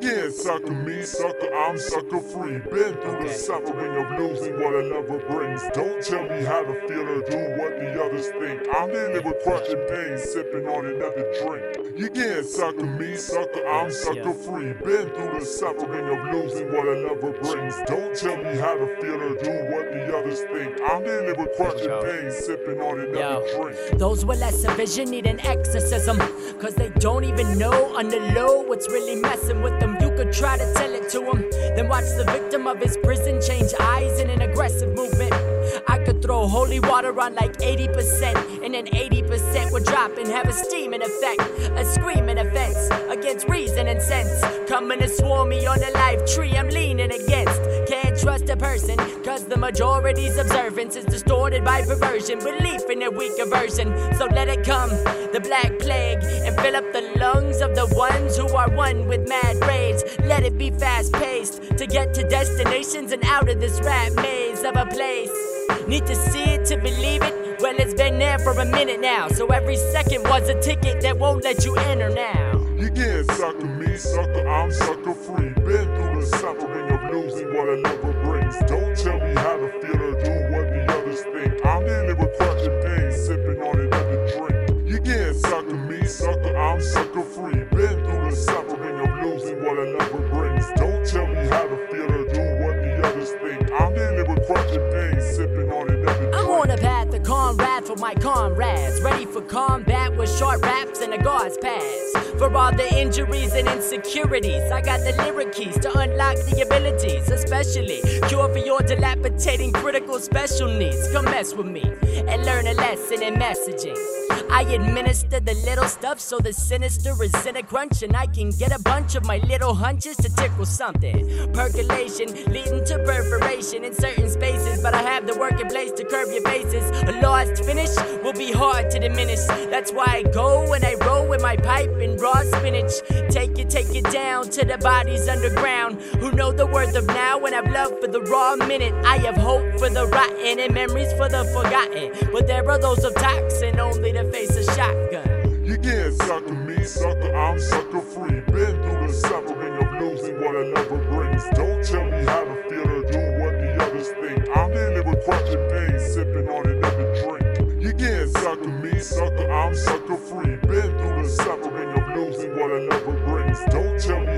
can't sucker me, sucker, I'm sucker free. Been through the suffering of losing what a lover brings. Don't tell me how to feel or do what the others think. I'm dealing with crushing pain, sipping on another drink. You can't sucker me, sucker, I'm sucker free. Been through the suffering of losing what a lover brings. Don't tell me how to feel or do what the others think. I'm dealing with crushing pain, sipping on another drink. Those with less vision need an exorcism. Cause they don't even know on the low what's really messing with them. You could try to tell it to them. Then watch the victim of his prison change throw holy water on like 80%, and then 80% would drop and have a steaming effect. A screaming offense against reason and sense. Coming to swarm me on the life tree I'm leaning against. Can't trust a person, cause the majority's observance is distorted by perversion. Belief in a weaker version. So let it come, the black plague, and fill up the lungs of the ones who are one with mad rage. Let it be fast paced to get to destinations and out of this rat maze of a place. Need to see it to believe it? Well, it's been there for a minute now, so every second was a ticket that won't let you enter now. You can't sucker me, sucker, I'm sucker free. Been through the suffering of losing what a lover brings. Don't tell me how to feel or do what the others think. I'm dealing with crushing pain, sipping on another drink. You can't sucker me, sucker, I'm sucker free. Been through the suffering of losing what a lover brings. Don't tell me how to feel or do what the others think. I'm dealing with crushing pain, comrade for my comrades. Ready for combat with short raps and a gauze pass. For all the injuries and insecurities, I got the lyric keys to unlock the abilities, especially cure for your dilapidating critical special needs. Come mess with me and learn a lesson in messaging. I administer the little stuff so the sinister is in a crunch, and I can get a bunch of my little hunches to tickle something. Percolation leading to perforation in certain spaces, but I have the working place to curb your faces. A lost finish will be hard to diminish. That's why I go and I my pipe and raw spinach. Take it, take it down to the bodies underground who know the worth of now and have love for the raw minute. I have hope for the rotten and memories for the forgotten. But there are those of toxin only to face a shotgun. You can't sucker me, sucker, I'm sucker free. Been through the suffering losing what a lover brings. Don't tell